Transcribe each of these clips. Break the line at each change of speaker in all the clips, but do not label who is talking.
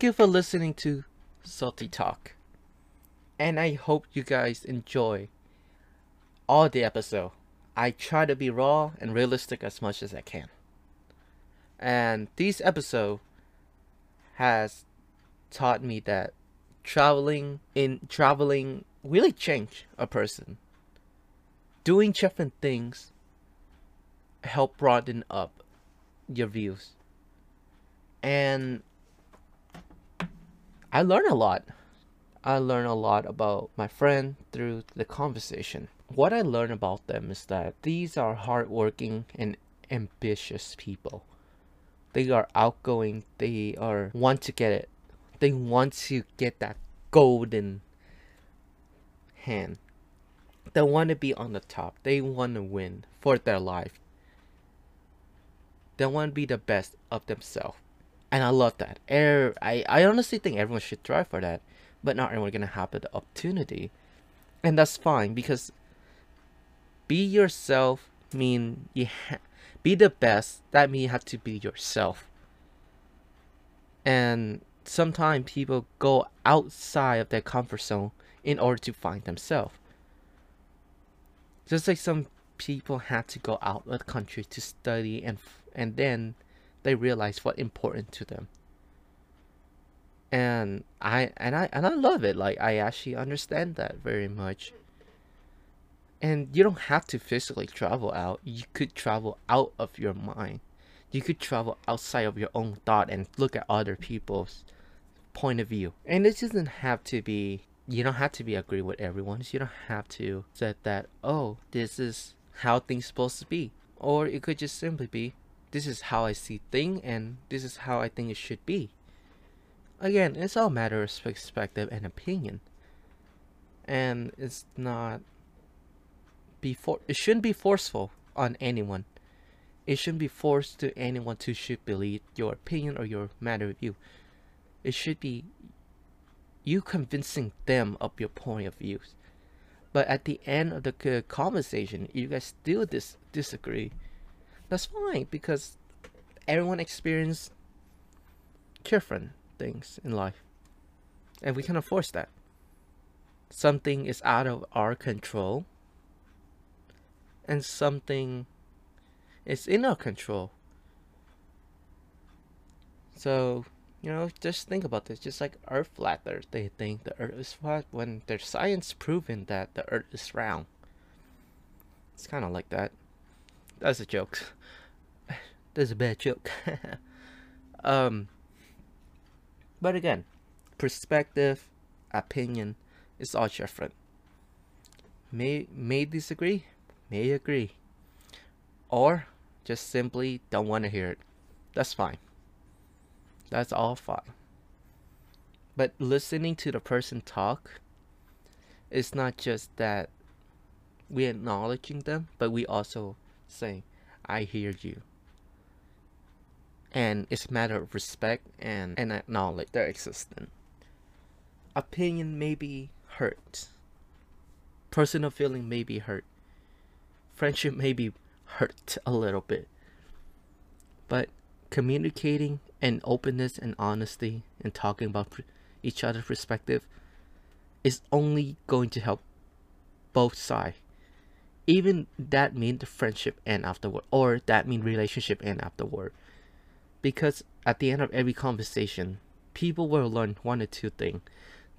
Thank you for listening to Salty Talk. And I hope you guys enjoy all the episode. I try to be raw and realistic as much as I can. And this episode has taught me that traveling in traveling really change a person. Doing different things help broaden up your views. And I learn a lot. I learn a lot about my friend through the conversation. What I learn about them is that these are hardworking and ambitious people. They are outgoing. They are want to get it. They want to get that golden hand. They want to be on the top. They want to win for their life. They want to be the best of themselves. And I love that. Er, I, I honestly think everyone should try for that. But not everyone gonna have the opportunity. And that's fine because be yourself mean you ha- be the best. That mean you have to be yourself. And sometimes people go outside of their comfort zone in order to find themselves. Just like some people had to go out of the country to study and and then they realize what important to them. And I and I and I love it. Like I actually understand that very much. And you don't have to physically travel out. You could travel out of your mind. You could travel outside of your own thought and look at other people's point of view. And it doesn't have to be you don't have to be agree with everyone. You don't have to say that, oh, this is how things supposed to be. Or it could just simply be, this is how I see thing and this is how I think it should be. Again, it's all matter of perspective and opinion. And it's not before it shouldn't be forceful on anyone. It shouldn't be forced to anyone to should believe your opinion or your matter of view. It should be you convincing them of your point of views. But at the end of the conversation, you guys still dis- disagree. That's fine because everyone experience different things in life, and we cannot force that. Something is out of our control, and something is in our control. So you know, just think about this. Just like Earth flatters, they think the Earth is flat when there's science proven that the Earth is round. It's kind of like that. That's a joke. That's a bad joke. um, but again, perspective, opinion is all different. May may disagree, may agree, or just simply don't want to hear it. That's fine. That's all fine. But listening to the person talk it's not just that we're acknowledging them, but we also saying, I hear you. And it's a matter of respect and, and acknowledge their existence. Opinion may be hurt. Personal feeling may be hurt. Friendship may be hurt a little bit. But communicating and openness and honesty and talking about each other's perspective is only going to help both sides. Even that mean the friendship end afterward, or that mean relationship end afterward. Because at the end of every conversation, people will learn one or two things.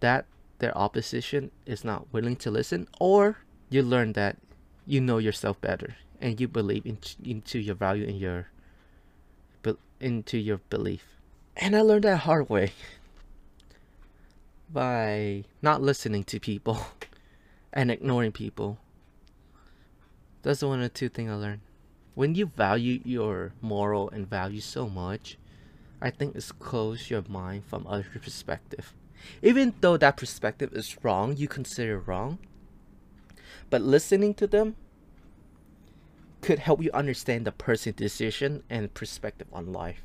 That their opposition is not willing to listen, or you learn that you know yourself better and you believe in, into your value and your into your belief. And I learned that hard way by not listening to people and ignoring people. That's the one the two things I learned. When you value your moral and value so much, I think it's close your mind from other perspective. Even though that perspective is wrong, you consider it wrong. But listening to them could help you understand the person's decision and perspective on life.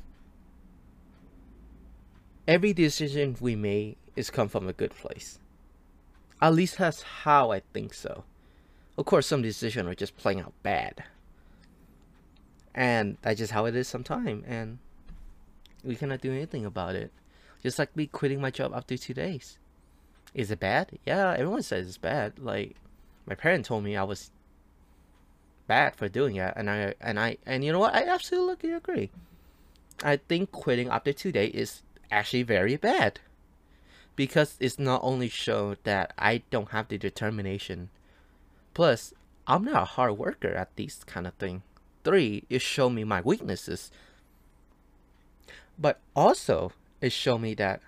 Every decision we make is come from a good place. At least that's how I think so. Of course, some decisions are just playing out bad. And that's just how it is sometimes, and we cannot do anything about it. Just like me quitting my job after two days. Is it bad? Yeah, everyone says it's bad. Like my parents told me I was bad for doing it, and I and I and you know what? I absolutely agree. I think quitting after two days is actually very bad because it's not only shown that I don't have the determination, plus I'm not a hard worker at these kind of thing. Three, it showed me my weaknesses, but also it showed me that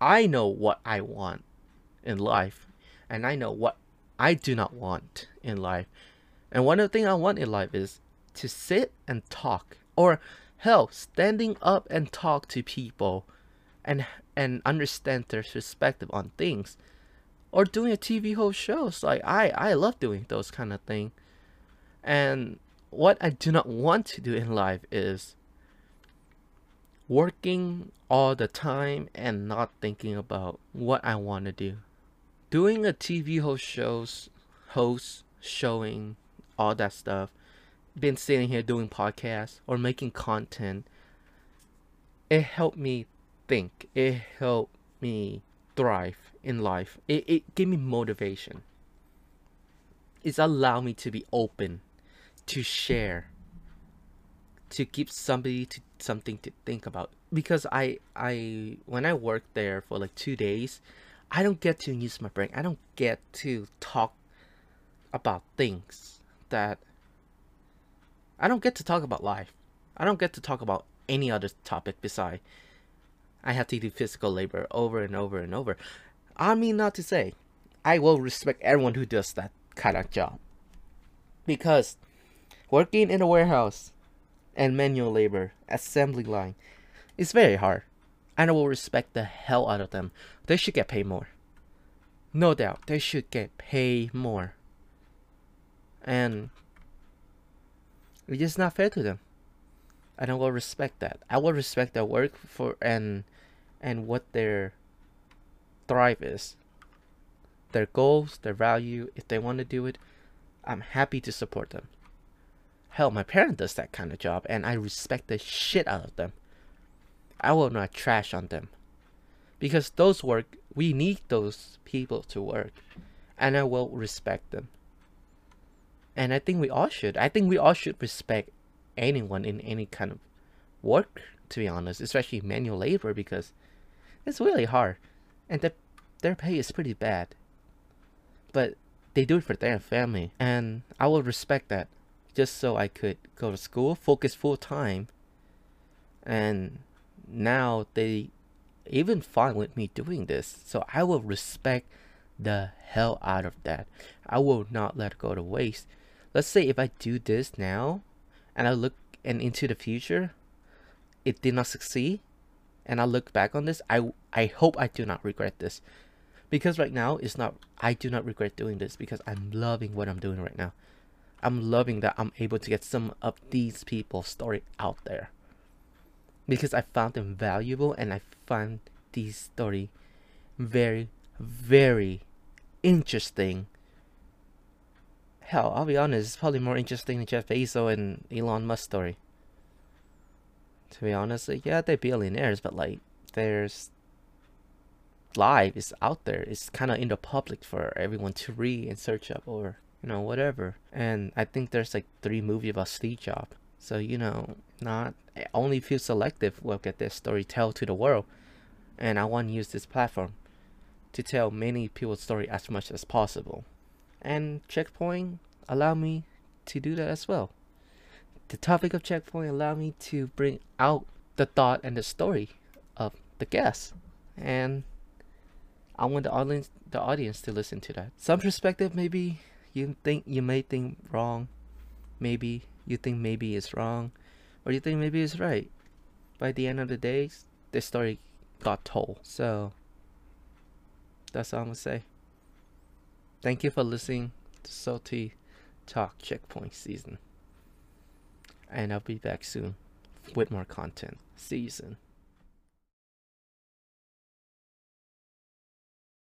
I know what I want in life, and I know what I do not want in life. And one of the things I want in life is to sit and talk, or hell, standing up and talk to people, and and understand their perspective on things, or doing a TV host shows. Like I I love doing those kind of thing, and what I do not want to do in life is working all the time and not thinking about what I want to do doing a TV host shows, host showing all that stuff, been sitting here doing podcasts or making content, it helped me think. It helped me thrive in life. It, it gave me motivation. It's allowed me to be open, to share, to give somebody to something to think about. Because I I when I worked there for like two days, I don't get to use my brain. I don't get to talk about things that I don't get to talk about life. I don't get to talk about any other topic beside I have to do physical labor over and over and over. I mean not to say I will respect everyone who does that kind of job. Because working in a warehouse and manual labor, assembly line, is very hard and I will respect the hell out of them. They should get paid more. No doubt, they should get paid more. And it's just not fair to them. And I will respect that. I will respect their work for and and what their thrive is. Their goals, their value, if they want to do it, I'm happy to support them. Hell, my parent does that kind of job and I respect the shit out of them. I will not trash on them. Because those work, we need those people to work. And I will respect them. And I think we all should. I think we all should respect anyone in any kind of work, to be honest, especially manual labor, because it's really hard. And the, their pay is pretty bad. But they do it for their family. And I will respect that just so I could go to school, focus full time, and now they even fine with me doing this. So I will respect the hell out of that. I will not let it go to waste. Let's say if I do this now and I look and into the future, it did not succeed and I look back on this, I I hope I do not regret this. Because right now it's not I do not regret doing this because I'm loving what I'm doing right now. I'm loving that I'm able to get some of these people's story out there because I found them valuable and I find this story very, very interesting. Hell, I'll be honest, it's probably more interesting than Jeff Bezos and Elon Musk story. To be honest, like, yeah, they're billionaires, but like, there's live is out there. It's kind of in the public for everyone to read and search up or you know whatever. And I think there's like three movies about Steve Jobs. So you know, not eh, only few selective will get their story tell to the world, and I want to use this platform to tell many people's story as much as possible. And Checkpoint allow me to do that as well. The topic of Checkpoint allow me to bring out the thought and the story of the guest, and I want the audience the audience to listen to that. Some perspective maybe you think you may think wrong, maybe you think maybe it's wrong, or you think maybe it's right. By the end of the day, the story got told. So that's all I'm gonna say. Thank you for listening to Salty Talk Checkpoint season. And I'll be back soon with more content. Season.